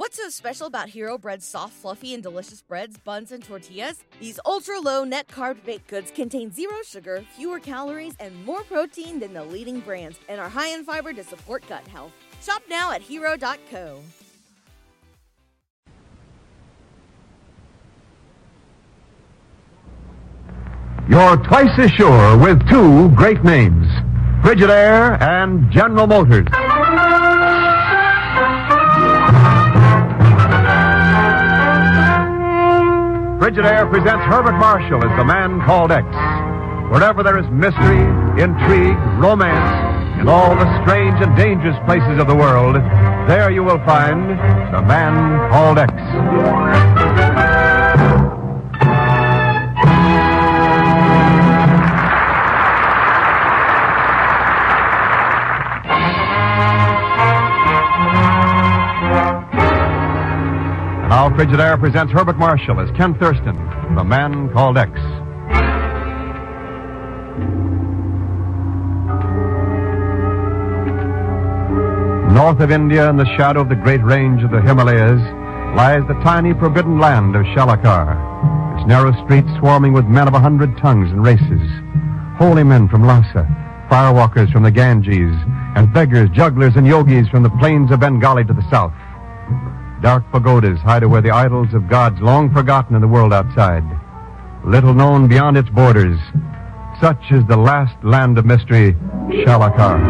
What's so special about Hero Bread's soft, fluffy, and delicious breads, buns, and tortillas? These ultra low net carb baked goods contain zero sugar, fewer calories, and more protein than the leading brands, and are high in fiber to support gut health. Shop now at hero.co. You're twice as sure with two great names Frigidaire and General Motors. Frigidaire presents Herbert Marshall as the man called X. Wherever there is mystery, intrigue, romance, in all the strange and dangerous places of the world, there you will find the man called X. Now Frigidaire presents Herbert Marshall as Ken Thurston, the man called X. North of India, in the shadow of the great range of the Himalayas, lies the tiny forbidden land of Shalakar, its narrow streets swarming with men of a hundred tongues and races. Holy men from Lhasa, firewalkers from the Ganges, and beggars, jugglers, and yogis from the plains of Bengali to the south. Dark pagodas hide away the idols of gods long forgotten in the world outside. Little known beyond its borders. Such is the last land of mystery, Shalakar.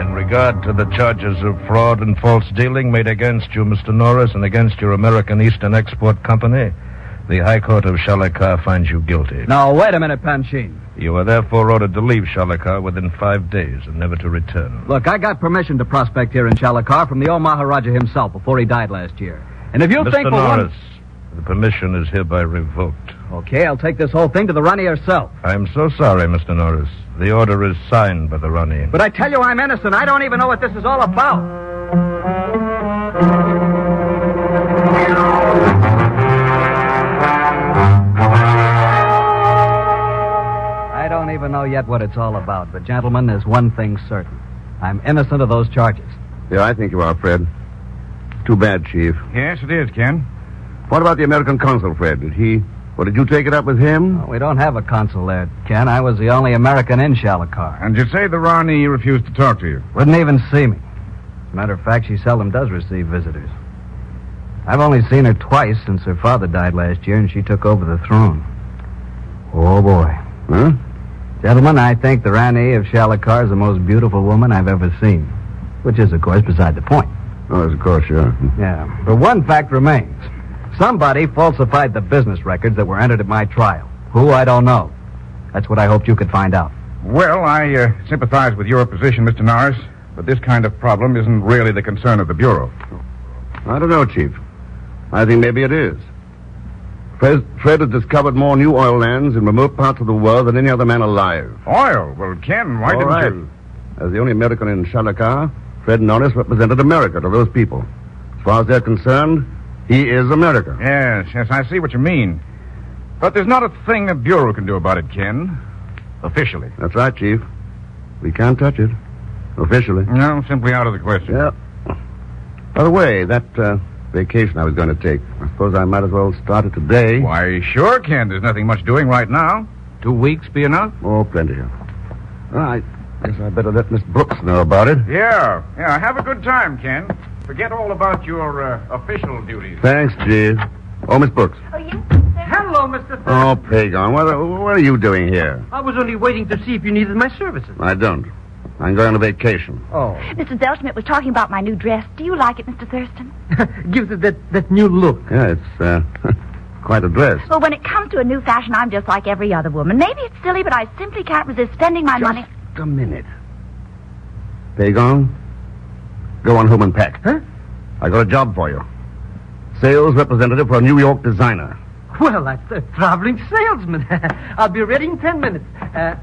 In regard to the charges of fraud and false dealing made against you, Mr. Norris, and against your American Eastern Export Company, the High Court of Shalakar finds you guilty. Now, wait a minute, Panchine. You are therefore ordered to leave Shalakar within five days and never to return. Look, I got permission to prospect here in Shalakar from the old Maharaja himself before he died last year. And if you Mr. think for Norris, the permission is hereby revoked. Okay, I'll take this whole thing to the Rani herself. I'm so sorry, Mr. Norris. The order is signed by the Rani. But I tell you I'm innocent. I don't even know what this is all about. Don't know yet what it's all about, but gentlemen, there's one thing certain. I'm innocent of those charges. Yeah, I think you are, Fred. Too bad, Chief. Yes, it is, Ken. What about the American consul, Fred? Did he. Well, did you take it up with him? Well, we don't have a consul there, Ken. I was the only American in Shalakar. And you say the Rani refused to talk to you? Wouldn't even see me. As a matter of fact, she seldom does receive visitors. I've only seen her twice since her father died last year and she took over the throne. Oh, boy. Huh? Gentlemen, I think the Rani of Shalakar is the most beautiful woman I've ever seen. Which is, of course, beside the point. Oh, of course, sure. Yeah. But one fact remains. Somebody falsified the business records that were entered at my trial. Who, I don't know. That's what I hoped you could find out. Well, I uh, sympathize with your position, Mr. Norris, but this kind of problem isn't really the concern of the Bureau. I don't know, Chief. I think maybe it is. Fred, Fred has discovered more new oil lands in remote parts of the world than any other man alive. Oil? Well, Ken, why All didn't right. you... As the only American in Shalakar, Fred Norris represented America to those people. As far as they're concerned, he is America. Yes, yes, I see what you mean. But there's not a thing the Bureau can do about it, Ken. Officially. That's right, Chief. We can't touch it. Officially. No, simply out of the question. Yeah. By the way, that uh, vacation I was going to take, I suppose I might as well start it today. Why, sure, Ken. There's nothing much doing right now. Two weeks be enough? Oh, plenty of. Well, I guess I better let Miss Brooks know about it. Yeah, yeah. Have a good time, Ken. Forget all about your uh, official duties. Thanks, Jeeves. Oh, Miss Brooks. Oh, you? Hello, Mr. Thurman. Oh, Pagon, what, what are you doing here? I was only waiting to see if you needed my services. I don't. I'm going on vacation. Oh. Mr. Zellschmidt was talking about my new dress. Do you like it, Mr. Thurston? Gives it that, that new look. Yeah, it's uh, quite a dress. Well, when it comes to a new fashion, I'm just like every other woman. Maybe it's silly, but I simply can't resist spending my money. Just a minute. Pagon, go on home and pack. Huh? I got a job for you. Sales representative for a New York designer. Well, that's a traveling salesman. I'll be ready in ten minutes. Uh,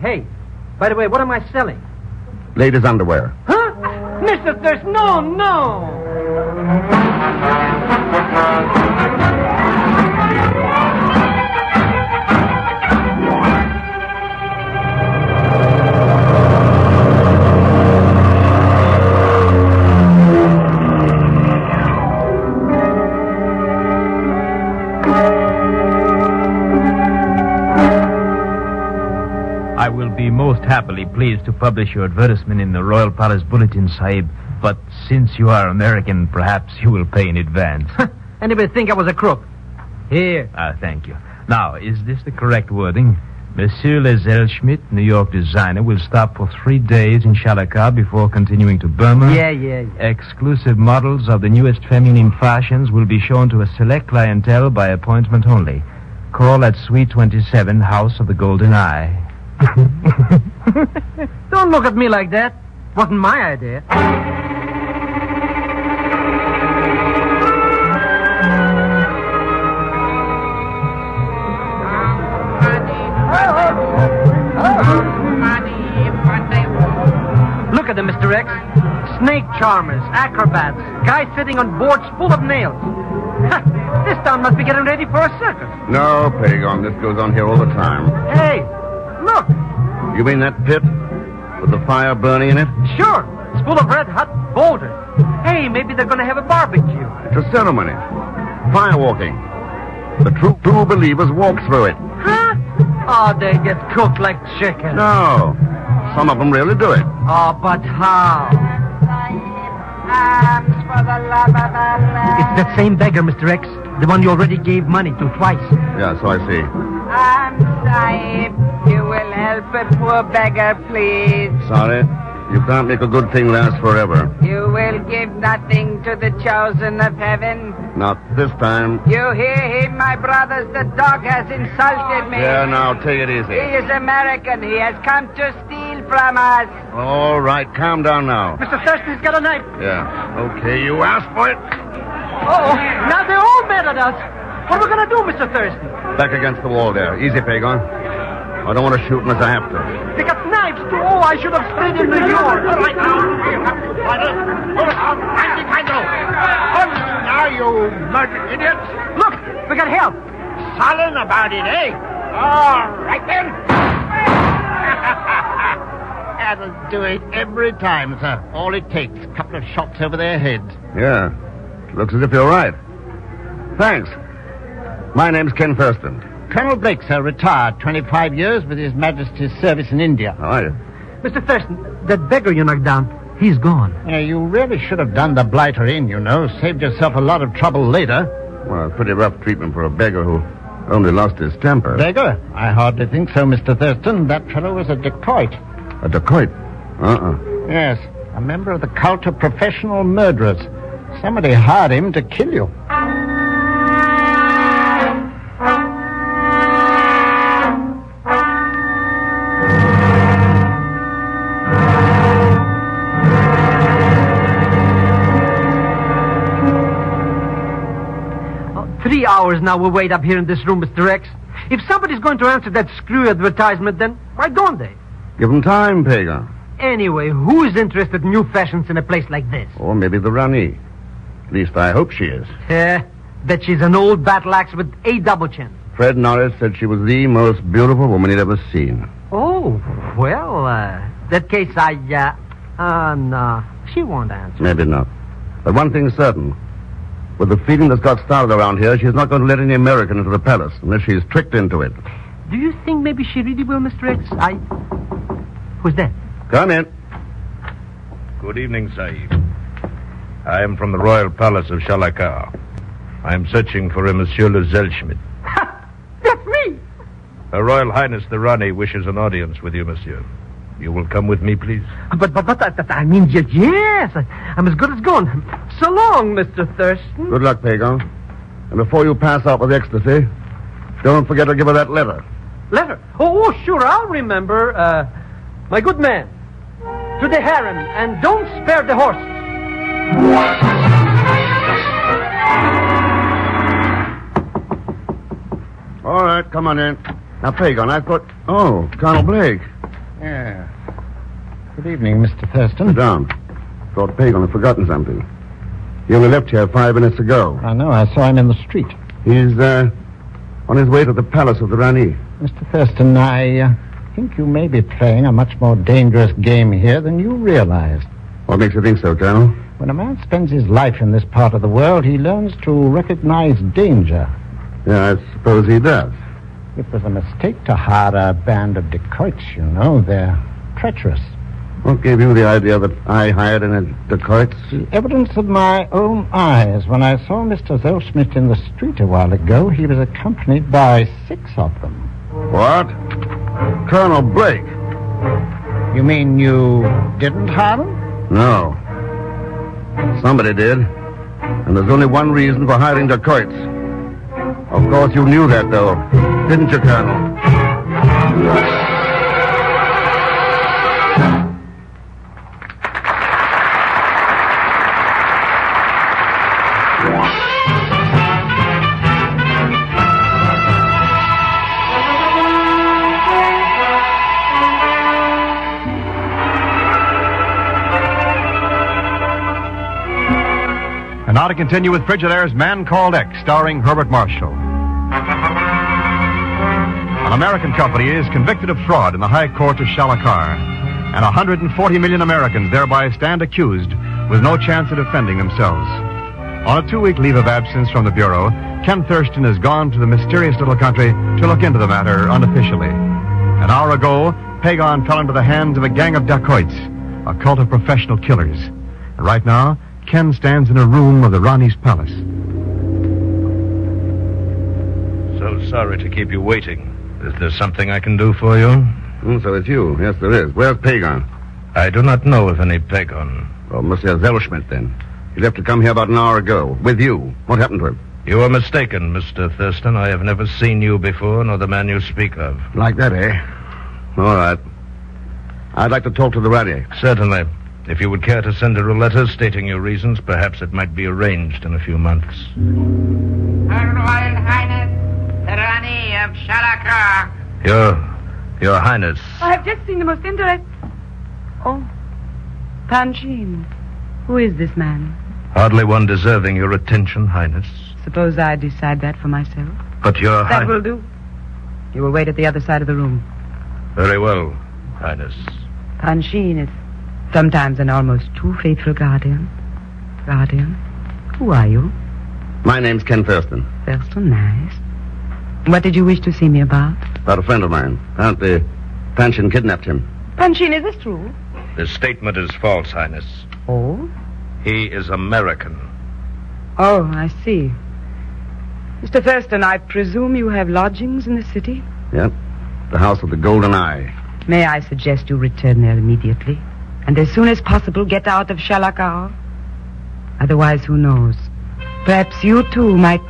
hey, by the way, what am I selling? Ladies' underwear. Huh? Mr. Thurston, no, no. Will be most happily pleased to publish your advertisement in the Royal Palace Bulletin, Sahib. But since you are American, perhaps you will pay in advance. Anybody think I was a crook? Here. Ah, thank you. Now, is this the correct wording? Monsieur Zellschmidt, New York designer, will stop for three days in Shalakar before continuing to Burma. Yeah, yeah, yeah. Exclusive models of the newest feminine fashions will be shown to a select clientele by appointment only. Call at Suite 27, House of the Golden Eye. Don't look at me like that. Wasn't my idea. Look at them, Mr. X. Snake charmers, acrobats, guys sitting on boards full of nails. this town must be getting ready for a circus. No, Pagon, this goes on here all the time. Hey, look. You mean that pit? With the fire burning in it? Sure, it's full of red hot boulders. Hey, maybe they're going to have a barbecue. It's a ceremony. Fire walking. The true, true believers walk through it. Huh? Oh, they get cooked like chicken. No. Some of them really do it. Oh, but how? It's that same beggar, Mr. X. The one you already gave money to twice. Yeah, so I see. I'm You will help a poor beggar, please. Sorry. You can't make a good thing last forever. You will give nothing to the chosen of heaven. Not this time. You hear him, my brothers? The dog has insulted me. Yeah, now take it easy. He is American. He has come to steal from us. All right, calm down now. Mr. Thurston's got a knife. Yeah. Okay, you asked for it. Oh, now they're all mad at us. What are we going to do, Mr. Thurston? Back against the wall there. Easy, Pagon. I don't want to shoot unless I have to. They got knives, too. Oh, I should have stayed in New York. All right, now. We have to find it. I'll find the finding room. Now, you murdered idiots. Look, we got help. Sullen about it, eh? All right, then. That'll do it every time, sir. All it takes, a couple of shots over their heads. Yeah. Looks as if you're right. Thanks. My name's Ken Thurston. Colonel Blake, sir, retired 25 years with His Majesty's service in India. How are you? Mr. Thurston, that beggar you knocked down, he's gone. Yeah, you really should have done the blighter in, you know. Saved yourself a lot of trouble later. Well, pretty rough treatment for a beggar who only lost his temper. Beggar? I hardly think so, Mr. Thurston. That fellow was a dacoit. A dacoit? Uh-uh. Yes, a member of the cult of professional murderers. Somebody hired him to kill you. Hours now we wait up here in this room, Mr. X. If somebody's going to answer that screw advertisement, then why don't they? Give them time, Pagon. Anyway, who is interested in new fashions in a place like this? Or maybe the Rani. At least I hope she is. Eh, that she's an old battle axe with a double chin. Fred Norris said she was the most beautiful woman he'd ever seen. Oh, well, uh, that case I, uh, uh, no, she won't answer. Maybe not. But one thing's certain. With the feeling that's got started around here, she's not going to let any American into the palace unless she's tricked into it. Do you think maybe she really will, Mr. X? I, Who's that? Come in. Good evening, Sahib. I am from the royal palace of Shalakar. I am searching for a Monsieur Le Zellschmidt. That's me. Her Royal Highness the Rani wishes an audience with you, Monsieur. You will come with me, please? But, but, but, I, that- I mean, yes. I, I'm as good as gone. So long, Mr. Thurston. Good luck, Pagon. And before you pass out with ecstasy, don't forget to give her that letter. Letter. Oh, oh, sure, I'll remember. Uh, my good man, to the harem, and don't spare the horses. All right, come on in. Now, Pagon, I thought... Oh, Colonel Blake. Yeah. Good evening, Mr. Thurston. Sit down. Thought Pagon had forgotten something. He only left here five minutes ago. I know. I saw him in the street. He's, uh, on his way to the palace of the Rani. Mr. Thurston, I uh, think you may be playing a much more dangerous game here than you realize. What makes you think so, Colonel? When a man spends his life in this part of the world, he learns to recognize danger. Yeah, I suppose he does. It was a mistake to hire a band of dacoits, you know. They're treacherous. What gave you the idea that I hired in a dacoits? The evidence of my own eyes. When I saw Mr. Zellschmidt in the street a while ago, he was accompanied by six of them. What? Colonel Blake? You mean you didn't hire them? No. Somebody did. And there's only one reason for hiring dacoits. Of course you knew that, though. Didn't you, Colonel? And now to continue with Frigidaire's Man Called X, starring Herbert Marshall. An American company is convicted of fraud in the High Court of Shalakar, and 140 million Americans thereby stand accused with no chance of defending themselves. On a two-week leave of absence from the Bureau, Ken Thurston has gone to the mysterious little country to look into the matter unofficially. An hour ago, Pagon fell into the hands of a gang of dacoits, a cult of professional killers. And right now, Ken stands in a room of the Rani's palace. So sorry to keep you waiting. Is there something I can do for you? Hmm, so it's you. Yes, there is. Where's Pagon? I do not know of any Pagon. Well, Monsieur Zellschmidt, then. He left to come here about an hour ago. With you. What happened to him? You are mistaken, Mr. Thurston. I have never seen you before, nor the man you speak of. Like that, eh? All right. I'd like to talk to the Rani. Certainly. If you would care to send her a letter stating your reasons, perhaps it might be arranged in a few months. Her Royal Highness, the Rani of Shalakar. Your, your Highness. I have just seen the most interesting. Oh, Panchine. Who is this man? Hardly one deserving your attention, Highness. Suppose I decide that for myself. But your That Highness. will do. You will wait at the other side of the room. Very well, Highness. Panchine is sometimes an almost too faithful guardian. Guardian? Who are you? My name's Ken Thurston. Thurston, nice. What did you wish to see me about? About a friend of mine. Apparently, Panchin kidnapped him. Panchine, is this true? The statement is false, Highness. Oh? He is American. Oh, I see. Mr. Thurston, I presume you have lodgings in the city? Yep. The house with the golden eye. May I suggest you return there immediately? And as soon as possible, get out of Shalakar? Otherwise, who knows? Perhaps you too might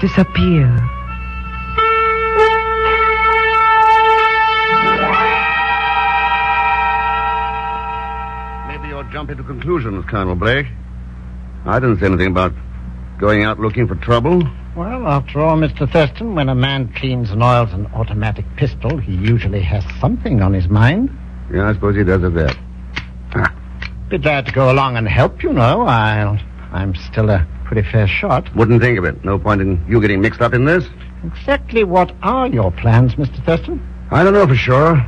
disappear. Maybe you're to conclusions, Colonel Blake. I didn't say anything about going out looking for trouble. Well, after all, Mr. Thurston, when a man cleans and oils an automatic pistol, he usually has something on his mind. Yeah, I suppose he does at that. Ah. Be glad to go along and help, you know. I'll, I'm still a pretty fair shot. Wouldn't think of it. No point in you getting mixed up in this. Exactly what are your plans, Mr. Thurston? I don't know for sure.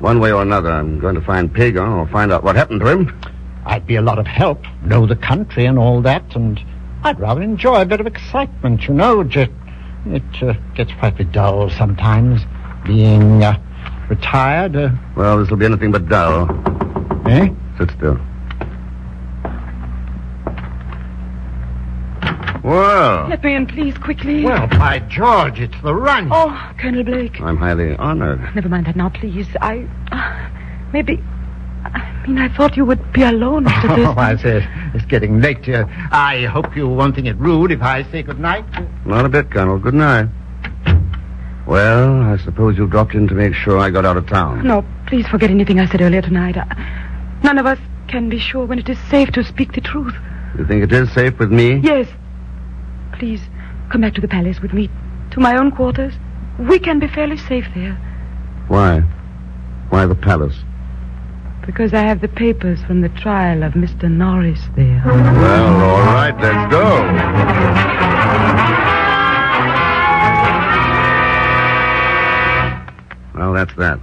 One way or another, I'm going to find Pagon or find out what happened to him. I'd be a lot of help, know the country and all that, and I'd rather enjoy a bit of excitement, you know. Just, it uh, gets frightfully dull sometimes, being uh, retired. Uh, Well, this will be anything but dull. eh? Sit still. Well, Let me in, please, quickly. Well, by George, it's the run. Oh, Colonel Blake. I'm highly honored. Never mind that now, please. I. Uh, maybe. I mean, I thought you would be alone after this. Oh, I say, it's getting late. Uh, I hope you won't think it rude if I say good night. Not a bit, Colonel. Good night. Well, I suppose you dropped in to make sure I got out of town. No, please forget anything I said earlier tonight. Uh, none of us can be sure when it is safe to speak the truth. You think it is safe with me? Yes. Please, come back to the palace with me. To my own quarters. We can be fairly safe there. Why? Why the palace? Because I have the papers from the trial of Mr. Norris there. Well, all right, let's go. Well, that's that.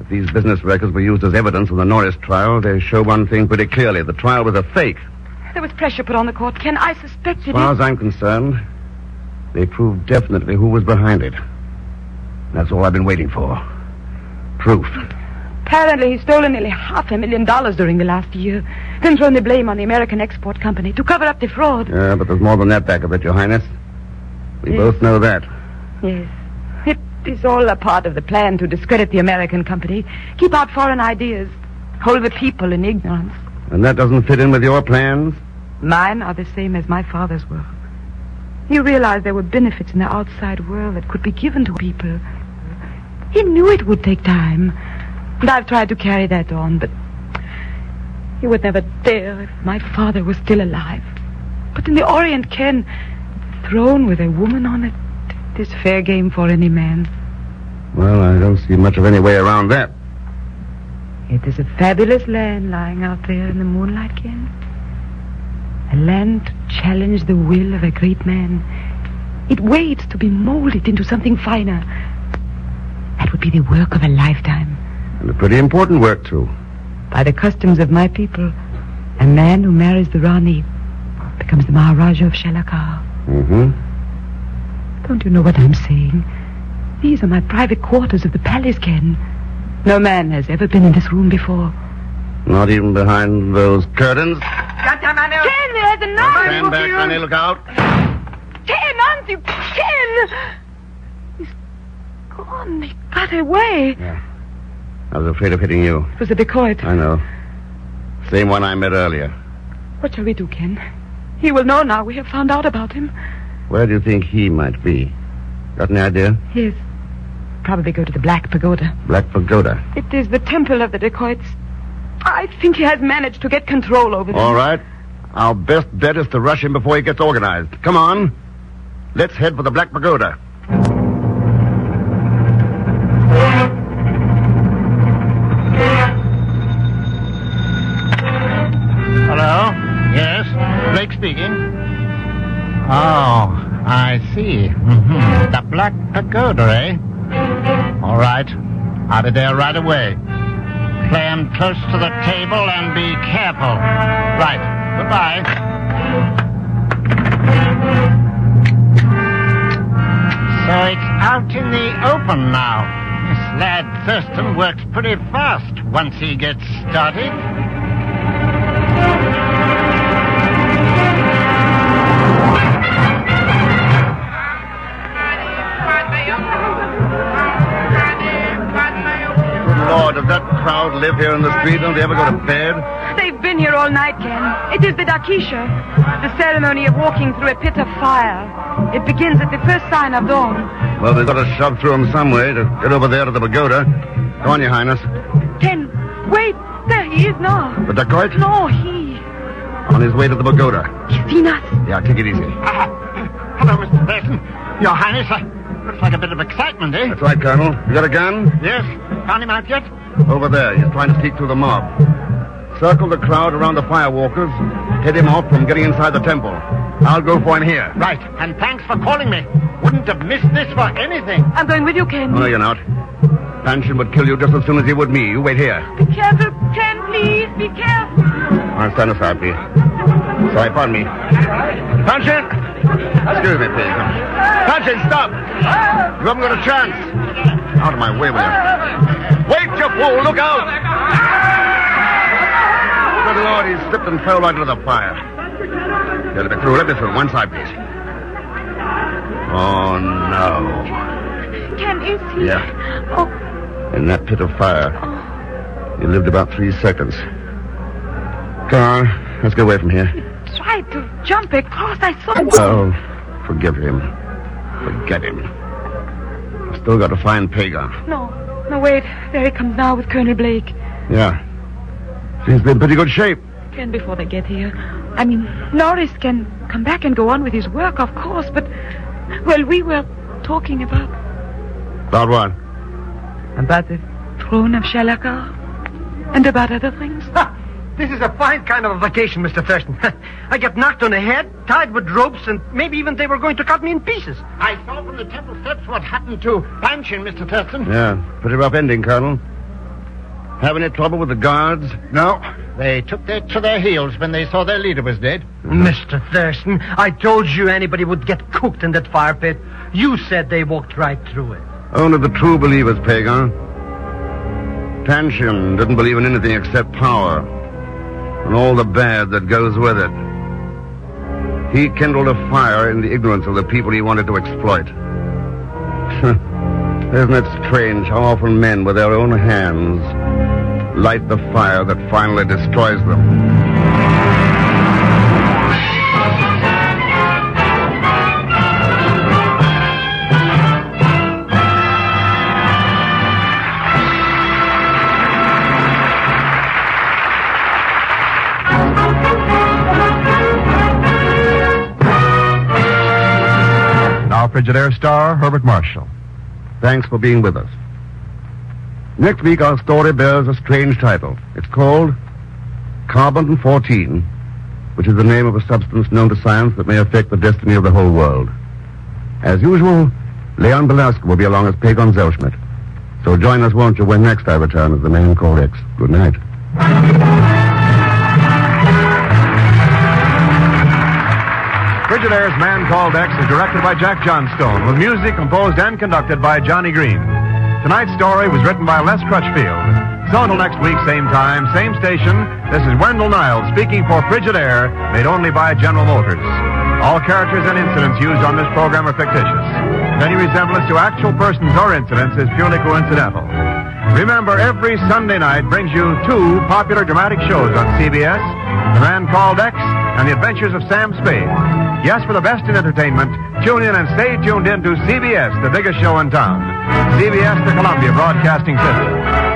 If these business records were used as evidence in the Norris trial, they show one thing pretty clearly. The trial was a fake. There was pressure put on the court. Ken, I suspected As far it. as I'm concerned, they proved definitely who was behind it. That's all I've been waiting for. Proof. Apparently, he's stolen nearly half a million dollars during the last year, then thrown the blame on the American Export Company to cover up the fraud. Yeah, but there's more than that back of it, Your Highness. We Yes. both know that. Yes. It is all a part of the plan to discredit the American company, keep out foreign ideas, hold the people in ignorance. And that doesn't fit in with your plans? Mine are the same as my father's were. He realized there were benefits in the outside world that could be given to people. He knew it would take time. And I've tried to carry that on, but he would never dare if my father was still alive. But in the Orient, Ken, throne with a woman on it, it is fair game for any man. Well, I don't see much of any way around that. It is a fabulous land lying out there in the moonlight, Ken. A land to challenge the will of a great man. It waits to be molded into something finer. That would be the work of a lifetime. And a pretty important work, too. By the customs of my people, a man who marries the Rani becomes the Maharaja of Shalakar. Mm-hmm. Don't you know what I'm saying? These are my private quarters of the palace, Ken. No man has ever been in this room before. Not even behind those curtains. Ken, there's a knife! Stand back, Sonny. Look out. Ken, aren't you? Ken! He's gone. He got away. I was afraid of hitting you. It was a dacoit. I know. Same one I met earlier. What shall we do, Ken? He will know now we have found out about him. Where do you think he might be? Got any idea? Yes. Probably go to the Black Pagoda. Black Pagoda. It is the temple of the dacoits. I think he has managed to get control over them. All right. Our best bet is to rush him before he gets organized. Come on. Let's head for the Black Pagoda. Hello? Yes? Blake speaking. Oh, I see. hmm The Black Pagoda, eh? All right. I'll be there right away. Play 'em close to the table and be careful. Right. Goodbye. So it's out in the open now. This lad Thurston works pretty fast once he gets started. Lord, does that crowd live here in the street? Don't they ever go to bed? They've been here all night, Ken. It is the Dakisha, the ceremony of walking through a pit of fire. It begins at the first sign of dawn. Well, they've got to shove through them some way to get over there to the pagoda. Go on, Your Highness. Ken, wait. There he is now. The dacoit? No, he. On his way to the pagoda. He's seen us. Yeah, take it easy. Hello, Mr. Thurston. Your Highness, uh, looks like a bit of excitement, eh? That's right, Colonel. You got a gun? Yes. Found him out yet? Over there. He's trying to sneak through the mob. Circle the crowd around the firewalkers. Head him off from getting inside the temple. I'll go for him here. Right. And thanks for calling me. Wouldn't have missed this for anything. I'm going with you, Ken. Oh, no, you're not. Panshin would kill you just as soon as he would me. You wait here. Be careful, Ken, please. Be careful. I'll stand aside, please. Sorry, pardon me. Panshin! Excuse me, please. Panshin, stop! You haven't got a chance. Out of my way with you. Wait, you fool! Look out! Good Lord, he slipped and fell right into the fire. Here, let me through, let me through. One side, please. Oh, no. Ken, is he? Yeah. Oh, In that pit of fire. He lived about three seconds. Come on, let's get away from here. tried to jump across. I saw him. Oh, forgive him. Forget him. I've still got to find Pagon. No, no, wait. There he comes now with Colonel Blake. Yeah. Seems to be in pretty good shape. Ken before they get here. I mean, Norris can come back and go on with his work, of course, but, well, we were talking about About what? about the throne of Shalakar and about other things. This is a fine kind of a vacation, Mr. Thurston. I get knocked on the head, tied with ropes, and maybe even they were going to cut me in pieces. I saw from the temple steps what happened to Panshin, Mr. Thurston. Yeah, pretty rough ending, Colonel. Have any trouble with the guards? No. They took that to their heels when they saw their leader was dead. Mr. Thurston, I told you anybody would get cooked in that fire pit. You said they walked right through it. Only the true believers, Pagon. Tanshin didn't believe in anything except power and all the bad that goes with it. He kindled a fire in the ignorance of the people he wanted to exploit. Isn't it strange how often men with their own hands light the fire that finally destroys them? Frigidaire star Herbert Marshall. Thanks for being with us. Next week, our story bears a strange title. It's called Carbon 14, which is the name of a substance known to science that may affect the destiny of the whole world. As usual, Leon Belasco will be along as Pagon Zellschmidt. So join us, won't you, when next I return as the man called X. Good night. Frigidaire's Man Called X is directed by Jack Johnstone, with music composed and conducted by Johnny Green. Tonight's story was written by Les Crutchfield. So until next week, same time, same station, this is Wendell Niles speaking for Frigidaire, made only by General Motors. All characters and incidents used on this program are fictitious. Any resemblance to actual persons or incidents is purely coincidental. Remember, every Sunday night brings you two popular dramatic shows on CBS, The Man Called X and The Adventures of Sam Spade. Yes, for the best in entertainment, tune in and stay tuned in to CBS, the biggest show in town. CBS, the Columbia Broadcasting System.